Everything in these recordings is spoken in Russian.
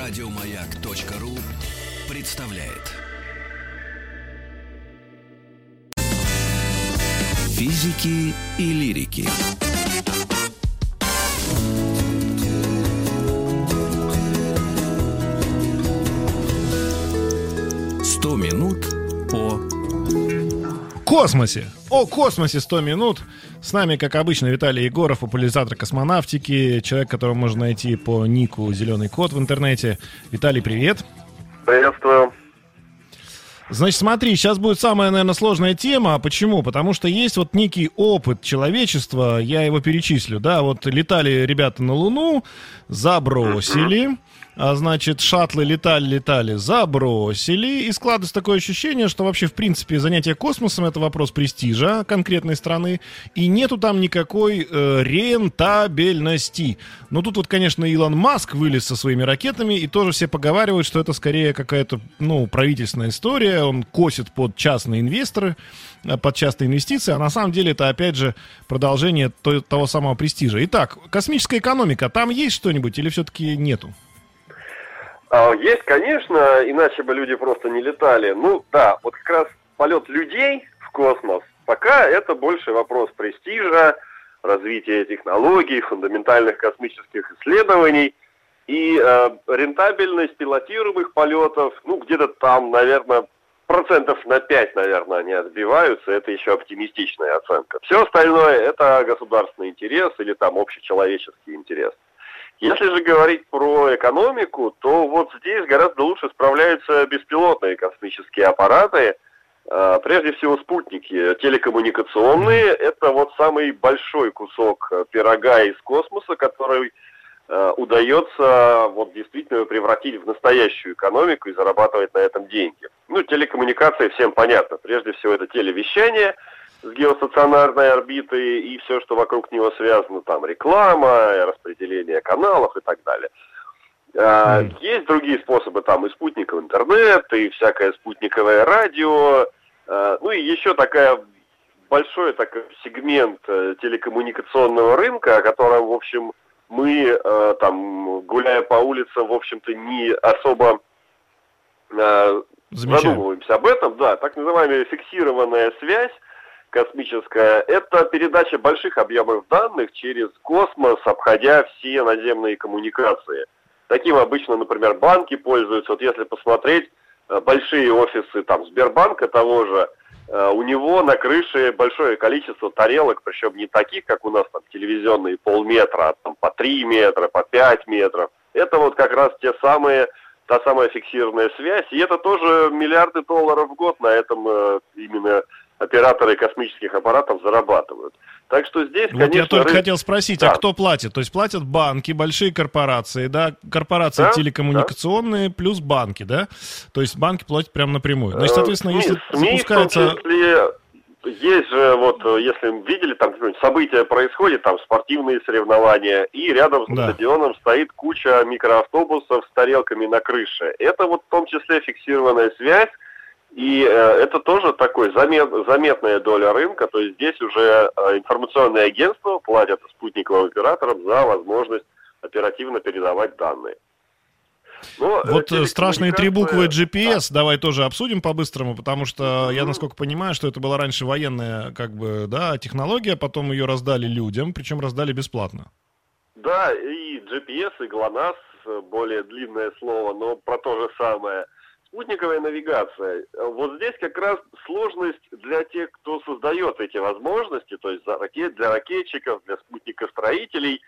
Радиомаяк.ру представляет. Физики и лирики. Сто минут по космосе. О космосе 100 минут. С нами, как обычно, Виталий Егоров, популяризатор космонавтики, человек, которого можно найти по нику «Зеленый кот» в интернете. Виталий, привет. Приветствую. Значит, смотри, сейчас будет самая, наверное, сложная тема. Почему? Потому что есть вот некий опыт человечества, я его перечислю, да, вот летали ребята на Луну, забросили, значит, шаттлы летали, летали, забросили, и складывается такое ощущение, что вообще, в принципе, занятие космосом это вопрос престижа конкретной страны, и нету там никакой э, рентабельности. Но тут вот, конечно, Илон Маск вылез со своими ракетами, и тоже все поговаривают, что это скорее какая-то, ну, правительственная история, он косит под частные инвесторы, э, под частные инвестиции, а на самом деле это, опять же, продолжение того самого престижа. Итак, космическая экономика, там есть что-нибудь или все-таки нету? А, есть, конечно, иначе бы люди просто не летали. Ну да, вот как раз полет людей в космос, пока это больше вопрос престижа, развития технологий, фундаментальных космических исследований. И э, рентабельность пилотируемых полетов, ну, где-то там, наверное, процентов на 5, наверное, они отбиваются. Это еще оптимистичная оценка. Все остальное – это государственный интерес или там общечеловеческий интерес. Если же говорить про экономику, то вот здесь гораздо лучше справляются беспилотные космические аппараты, а, прежде всего спутники телекоммуникационные. Это вот самый большой кусок пирога из космоса, который а, удается вот действительно превратить в настоящую экономику и зарабатывать на этом деньги. Ну, телекоммуникации всем понятно. Прежде всего это телевещание – с геостационарной орбиты и все, что вокруг него связано, там реклама, распределение каналов и так далее. Mm. Есть другие способы, там и спутниковый интернет, и всякое спутниковое радио, а, ну и еще такая большой такой сегмент э, телекоммуникационного рынка, о котором, в общем, мы э, там, гуляя по улицам, в общем-то, не особо э, задумываемся об этом, да, так называемая фиксированная связь, космическая, это передача больших объемов данных через космос, обходя все наземные коммуникации. Таким обычно, например, банки пользуются. Вот если посмотреть э, большие офисы там Сбербанка того же, э, у него на крыше большое количество тарелок, причем не таких, как у нас там телевизионные полметра, а там по 3 метра, по 5 метров. Это вот как раз те самые, та самая фиксированная связь, и это тоже миллиарды долларов в год на этом э, именно операторы космических аппаратов зарабатывают. Так что здесь, вот конечно... я только рынок... хотел спросить, а да. а кто платит? То есть платят банки, большие корпорации, да, корпорации да, телекоммуникационные да. плюс банки, да? То есть банки платят прямо напрямую. Значит, ну соответственно, СМИ, если СМИ, запускается... Числе, есть же, вот, если видели, там события происходят, там спортивные соревнования, и рядом с да. стадионом стоит куча микроавтобусов с тарелками на крыше. Это вот в том числе фиксированная связь, и э, это тоже такой замет, заметная доля рынка, то есть здесь уже э, информационные агентства платят спутниковым операторам за возможность оперативно передавать данные. Но, э, вот страшные три буквы GPS, да. давай тоже обсудим по-быстрому, потому что я, насколько понимаю, что это была раньше военная как бы, да, технология, потом ее раздали людям, причем раздали бесплатно. Да, и GPS, и GLONASS, более длинное слово, но про то же самое – Спутниковая навигация. Вот здесь как раз сложность для тех, кто создает эти возможности, то есть для ракетчиков, для спутникостроителей,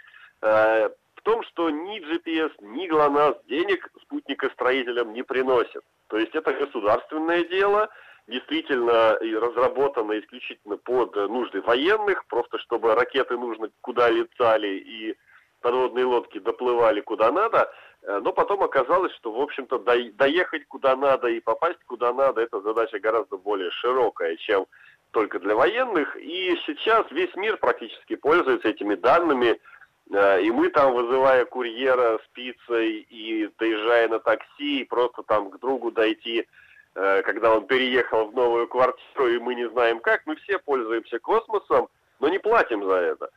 э, в том, что ни GPS, ни ГЛОНАСС денег спутникостроителям не приносят. То есть это государственное дело, действительно разработано исключительно под нужды военных, просто чтобы ракеты нужно куда летали и подводные лодки доплывали куда надо, но потом оказалось, что, в общем-то, доехать куда надо и попасть куда надо, это задача гораздо более широкая, чем только для военных. И сейчас весь мир практически пользуется этими данными, э, и мы там, вызывая курьера с пиццей и доезжая на такси, и просто там к другу дойти, э, когда он переехал в новую квартиру, и мы не знаем как, мы все пользуемся космосом, но не платим за это.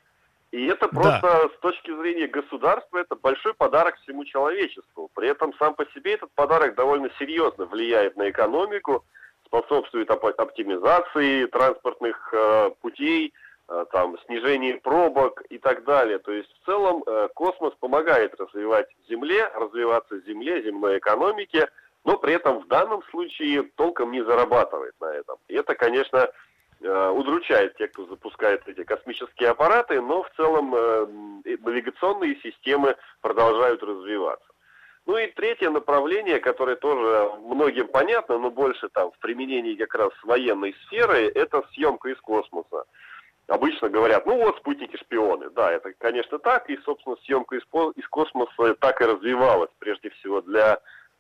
И это просто да. с точки зрения государства это большой подарок всему человечеству. При этом сам по себе этот подарок довольно серьезно влияет на экономику, способствует оптимизации транспортных э, путей, э, там, снижению пробок и так далее. То есть в целом э, космос помогает развивать Земле, развиваться Земле, земной экономике, но при этом в данном случае толком не зарабатывает на этом. И это, конечно, удручает тех, кто запускает эти космические аппараты, но в целом э, навигационные системы продолжают развиваться. Ну и третье направление, которое тоже многим понятно, но больше там в применении как раз военной сферы, это съемка из космоса. Обычно говорят, ну вот спутники-шпионы. Да, это, конечно, так. И, собственно, съемка из космоса так и развивалась, прежде всего, для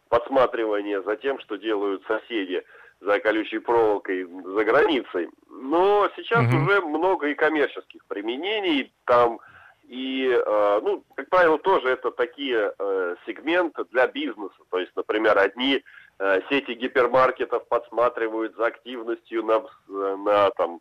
подсматривания за тем, что делают соседи за колючей проволокой за границей. Но сейчас угу. уже много и коммерческих применений. Там и, э, ну, как правило, тоже это такие э, сегменты для бизнеса. То есть, например, одни э, сети гипермаркетов подсматривают за активностью на, на там,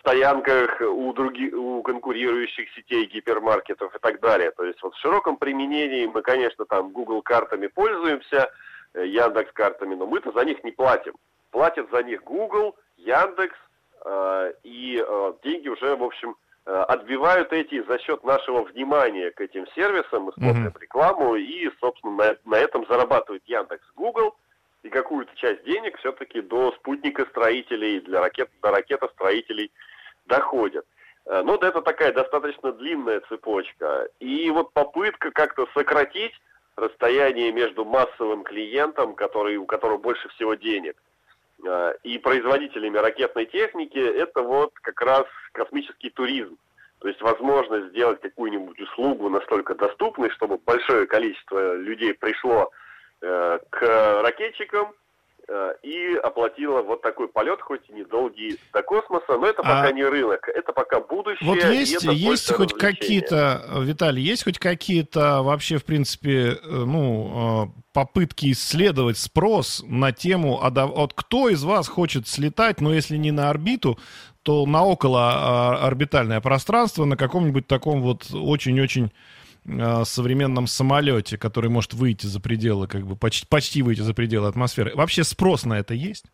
стоянках у, других, у конкурирующих сетей гипермаркетов и так далее. То есть вот в широком применении мы, конечно, там Google картами пользуемся, Яндекс картами, но мы-то за них не платим. Платят за них Google, Яндекс, э, и э, деньги уже, в общем, Э, отбивают эти за счет нашего внимания к этим сервисам, мы смотрим mm-hmm. рекламу и, собственно, на, на этом зарабатывает Яндекс, Google, и какую-то часть денег все-таки до спутника строителей, для ракет, до ракетостроителей доходят. Э, но это такая достаточно длинная цепочка. И вот попытка как-то сократить расстояние между массовым клиентом, который, у которого больше всего денег, и производителями ракетной техники, это вот как раз космический туризм. То есть возможность сделать какую-нибудь услугу настолько доступной, чтобы большое количество людей пришло э, к ракетчикам, Э, и оплатила вот такой полет, хоть и недолгий, до космоса, но это а... пока не рынок, это пока будущее. Вот есть, есть хоть какие-то, Виталий, есть хоть какие-то вообще, в принципе, э, ну, э, попытки исследовать спрос на тему, а вот кто из вас хочет слетать, но если не на орбиту, то на около орбитальное пространство, на каком-нибудь таком вот очень-очень Э, современном самолете, который может выйти за пределы, как бы почти, почти выйти за пределы атмосферы. Вообще спрос на это есть?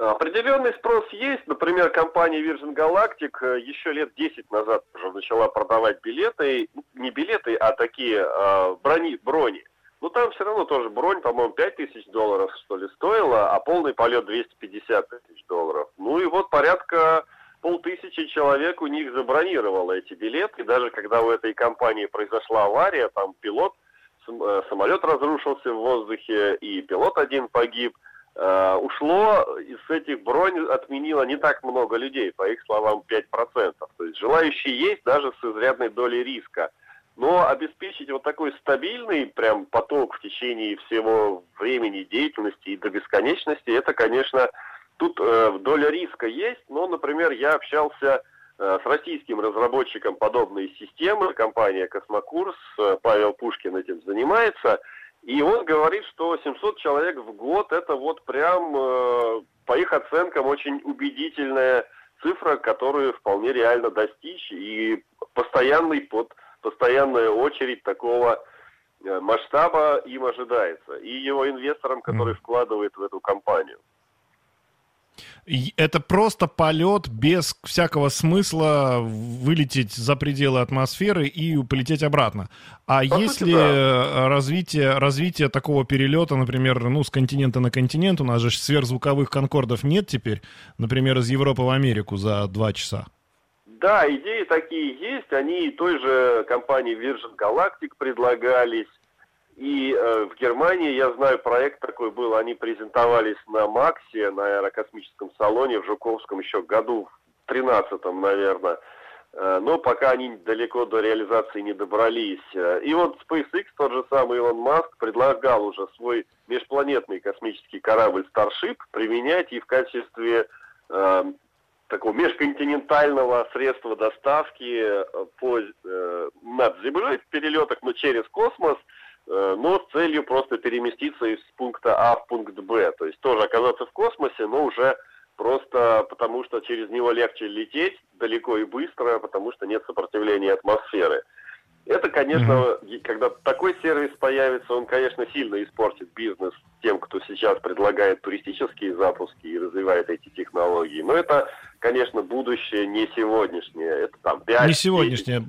Определенный спрос есть. Например, компания Virgin Galactic э, еще лет 10 назад уже начала продавать билеты, не билеты, а такие э, брони, брони. Но там все равно тоже бронь, по-моему, 5 тысяч долларов, что ли, стоила, а полный полет 250 тысяч долларов. Ну и вот порядка полтысячи человек у них забронировало эти билеты. И даже когда у этой компании произошла авария, там пилот, э, самолет разрушился в воздухе, и пилот один погиб, э, ушло из этих бронь отменило не так много людей, по их словам, 5%. То есть желающие есть даже с изрядной долей риска. Но обеспечить вот такой стабильный прям поток в течение всего времени деятельности и до бесконечности, это, конечно, Тут э, доля риска есть, но, например, я общался э, с российским разработчиком подобной системы, компания «Космокурс», э, Павел Пушкин этим занимается, и он говорит, что 700 человек в год – это вот прям, э, по их оценкам, очень убедительная цифра, которую вполне реально достичь, и постоянный под, постоянная очередь такого э, масштаба им ожидается, и его инвесторам, который вкладывает в эту компанию. Это просто полет без всякого смысла вылететь за пределы атмосферы и полететь обратно. А По если да. развитие, развитие такого перелета, например, ну, с континента на континент, у нас же сверхзвуковых конкордов нет теперь, например, из Европы в Америку за два часа. Да, идеи такие есть. Они той же компании Virgin Galactic предлагались. И э, в Германии, я знаю, проект такой был, они презентовались на Максе, на аэрокосмическом салоне в Жуковском еще году в 13-м, наверное. Э, но пока они далеко до реализации не добрались. Э, и вот SpaceX, тот же самый Илон Маск, предлагал уже свой межпланетный космический корабль Starship применять и в качестве э, такого межконтинентального средства доставки э, по, э, над Землей в перелетах, но через космос – но с целью просто переместиться из пункта А в пункт Б. То есть тоже оказаться в космосе, но уже просто потому что через него легче лететь далеко и быстро, потому что нет сопротивления атмосферы. Это, конечно, когда такой сервис появится, он, конечно, сильно испортит бизнес тем, кто сейчас предлагает туристические запуски и развивает эти технологии. Но это, конечно, будущее не сегодняшнее. Это там 5 Не сегодняшнее. 5,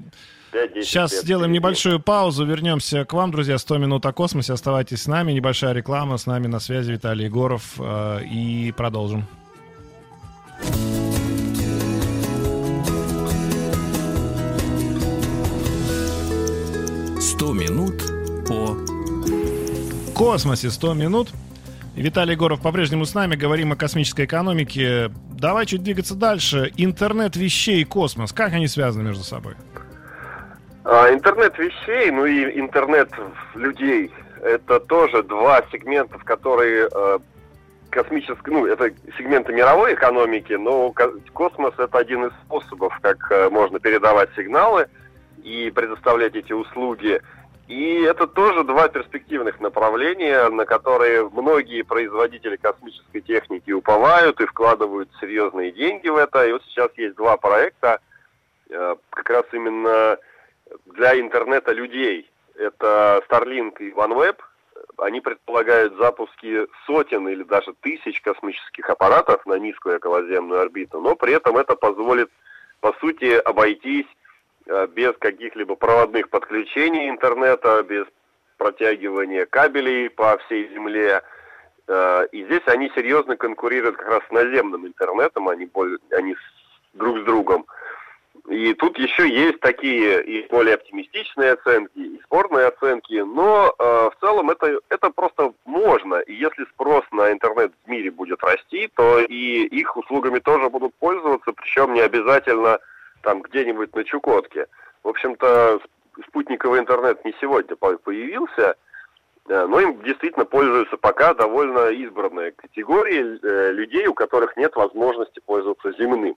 10 Сейчас лет сделаем небольшую паузу, вернемся к вам, друзья. 100 минут о космосе. Оставайтесь с нами. Небольшая реклама. С нами на связи Виталий Егоров. Э, и продолжим. 100 минут по космосе 100 минут. Виталий Егоров по-прежнему с нами. Говорим о космической экономике. Давай чуть двигаться дальше. Интернет вещей и космос. Как они связаны между собой? А, интернет вещей, ну и интернет людей. Это тоже два сегмента, которые э, космической, ну, это сегменты мировой экономики, но космос это один из способов, как э, можно передавать сигналы и предоставлять эти услуги. И это тоже два перспективных направления, на которые многие производители космической техники уповают и вкладывают серьезные деньги в это. И вот сейчас есть два проекта, э, как раз именно для интернета людей. Это Starlink и OneWeb. Они предполагают запуски сотен или даже тысяч космических аппаратов на низкую околоземную орбиту, но при этом это позволит, по сути, обойтись Э, без каких-либо проводных подключений интернета, без протягивания кабелей по всей Земле. Э, и здесь они серьезно конкурируют как раз с наземным интернетом, они, более, они друг с другом. И тут еще есть такие и более оптимистичные оценки, и спорные оценки, но э, в целом это, это просто можно. И если спрос на интернет в мире будет расти, то и их услугами тоже будут пользоваться, причем не обязательно там где-нибудь на Чукотке. В общем-то, спутниковый интернет не сегодня появился, э, но им действительно пользуются пока довольно избранная категория э, людей, у которых нет возможности пользоваться земным.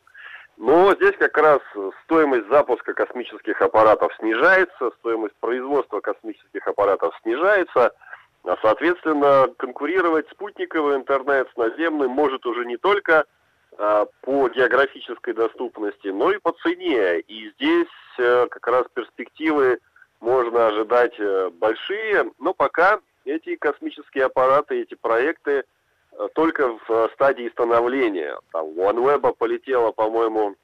Но здесь как раз стоимость запуска космических аппаратов снижается, стоимость производства космических аппаратов снижается, а соответственно конкурировать спутниковый интернет с наземным может уже не только Э, по географической доступности, но и по цене. И здесь э, как раз перспективы можно ожидать э, большие, но пока эти космические аппараты, эти проекты только в стадии становления. Там у OneWeb полетело, по-моему,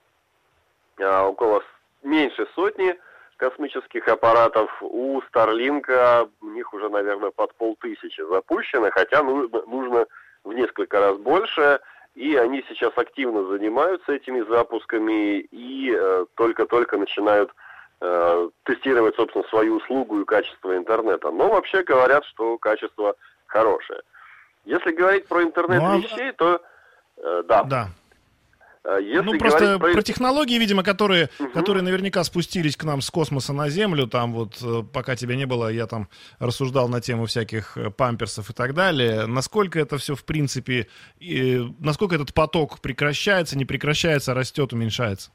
около меньше сотни космических аппаратов. У Starlink у них уже, наверное, под полтысячи запущено, хотя нужно, в несколько раз больше и они сейчас активно занимаются этими запусками и э, только-только начинают э, тестировать, собственно, свою услугу и качество интернета. Но вообще говорят, что качество хорошее. Если говорить про интернет ну, а вещей, то э, да. Да. А если ну, просто про... про технологии, видимо, которые, угу. которые наверняка спустились к нам с космоса на Землю, там вот, э, пока тебя не было, я там рассуждал на тему всяких э, памперсов и так далее. Насколько это все, в принципе, и, насколько этот поток прекращается, не прекращается, растет, уменьшается?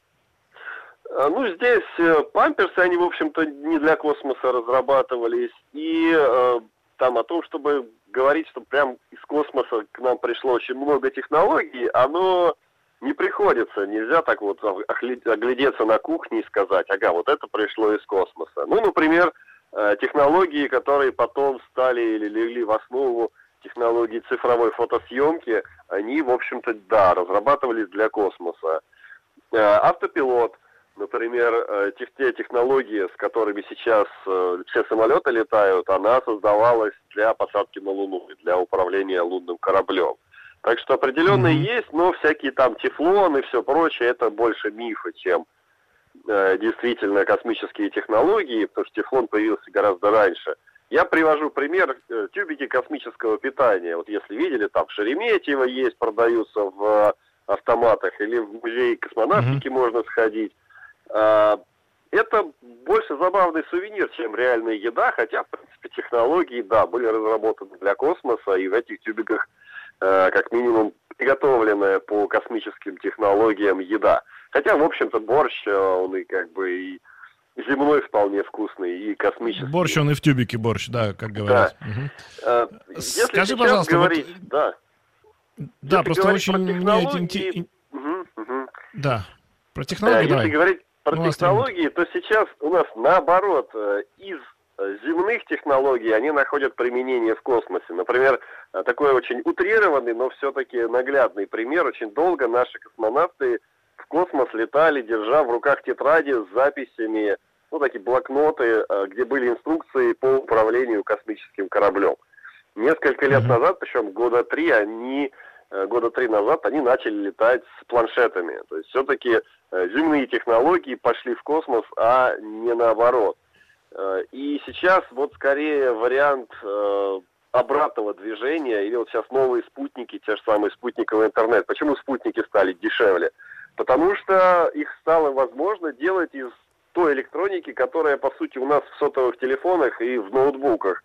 А, ну, здесь э, памперсы, они, в общем-то, не для космоса разрабатывались. И э, там о том, чтобы говорить, что прям из космоса к нам пришло очень много технологий, оно не приходится, нельзя так вот оглядеться на кухне и сказать, ага, вот это пришло из космоса. Ну, например, э, технологии, которые потом стали или легли в основу технологий цифровой фотосъемки, они, в общем-то, да, разрабатывались для космоса. Э, автопилот, например, э, те технологии, с которыми сейчас все самолеты летают, она создавалась для посадки на Луну, для управления лунным кораблем. Так что определенно mm-hmm. есть, но всякие там тефлон и все прочее, это больше мифы, чем э, действительно космические технологии, потому что тефлон появился гораздо раньше. Я привожу пример э, тюбики космического питания. Вот если видели, там в Шереметьево есть, продаются в э, автоматах, или в музей космонавтики mm-hmm. можно сходить. Э, это больше забавный сувенир, чем реальная еда, хотя, в принципе, технологии, да, были разработаны для космоса, и в этих тюбиках Э, как минимум приготовленная по космическим технологиям еда. Хотя, в общем-то, борщ, э, он и как бы и земной вполне вкусный, и космический. Борщ, он и в тюбике борщ, да, как говорят. Да. Угу. Если Скажи, пожалуйста, говорить, вот... да. Да, Если просто очень... Мне... Технологии... Угу. Да. Про технологии Если давай. говорить про Ну, технологии, то сейчас у нас наоборот, э, из э, земных технологий они находят применение в космосе. Например, э, такой очень утрированный, но все-таки наглядный пример. Очень долго наши космонавты в космос летали, держа в руках тетради с записями, ну, такие блокноты, где были инструкции по управлению космическим кораблем. Несколько лет назад, причем года три, они года три назад они начали летать с планшетами. То есть все-таки э, земные технологии пошли в космос, а не наоборот. Э, И сейчас вот скорее вариант э, обратного движения, или вот сейчас новые спутники, те же самые спутниковый интернет. Почему спутники стали дешевле? Потому что их стало возможно делать из той электроники, которая, по сути, у нас в сотовых телефонах и в ноутбуках.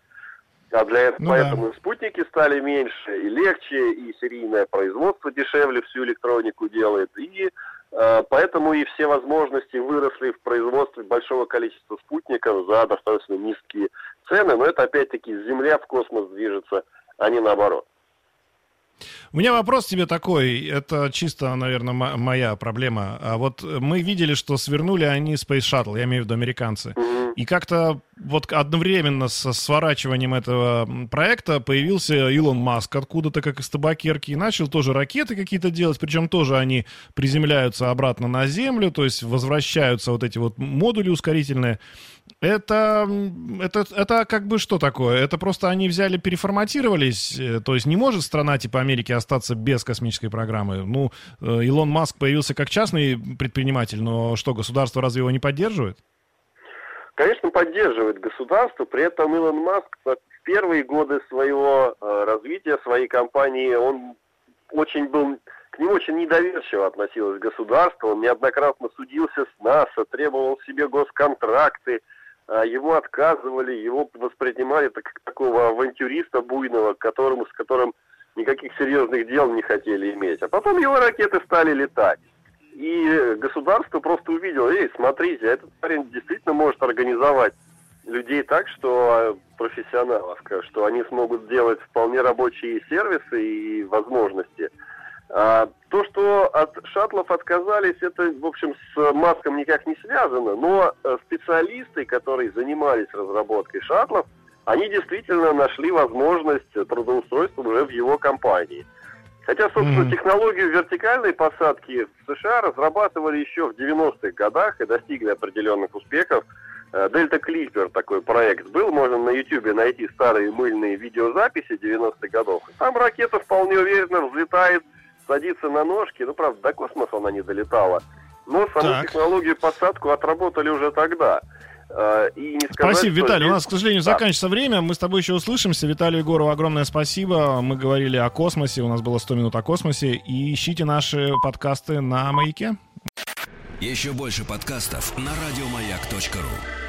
А для этого Ну да. поэтому и спутники стали меньше и легче, и серийное производство дешевле всю электронику делает. И э, поэтому и все возможности выросли в производстве большого количества спутников за достаточно низкие цены. Но это опять-таки Земля в космос движется, а не наоборот. У меня вопрос тебе такой, это чисто, наверное, мо- моя проблема. А вот мы видели, что свернули они Space Shuttle, я имею в виду американцы. И как-то вот одновременно со сворачиванием этого проекта появился Илон Маск откуда-то, как из табакерки, и начал тоже ракеты какие-то делать, причем тоже они приземляются обратно на Землю, то есть возвращаются вот эти вот модули ускорительные. Это, это, это как бы что такое? Это просто они взяли, переформатировались, э, то есть не может страна типа Америки остаться без космической программы. Ну, э, Илон Маск появился как частный предприниматель, но что, государство разве его не поддерживает? Конечно, поддерживает государство, при этом Илон Маск в первые годы своего э, развития, своей компании, он очень был, к нему очень недоверчиво относилось государство, он неоднократно судился с НАСА, требовал себе госконтракты, а его отказывали, его воспринимали как такого авантюриста буйного, которому, с которым никаких серьезных дел не хотели иметь. А потом его ракеты стали летать. И государство просто увидело, эй, смотрите, этот парень действительно может организовать людей так, что э, профессионалов, что они смогут сделать вполне рабочие сервисы и возможности. А, то, что от шаттлов отказались, это, в общем, с Маском никак не связано, но э, специалисты, которые занимались разработкой шаттлов, они действительно нашли возможность трудоустройства уже в его компании. Хотя, собственно, Мгм. технологию вертикальной посадки в США разрабатывали еще в 90-х годах и достигли определенных успехов. Э, Дельта Клипер такой проект был, можно на YouTube найти старые мыльные видеозаписи 90-х годов. Там ракета вполне уверенно взлетает, садится на ножки, ну, правда, до космоса она не долетала. Но саму Так. технологию посадку отработали уже тогда. Э, И не сказать, Спасибо, что Виталий. У нас, к сожалению, Да. заканчивается время. Мы с тобой еще услышимся. Виталию Егорову огромное спасибо. Мы говорили о космосе. У нас было 100 минут о космосе. И ищите наши подкасты на Маяке. Еще больше подкастов на радиомаяк.ру.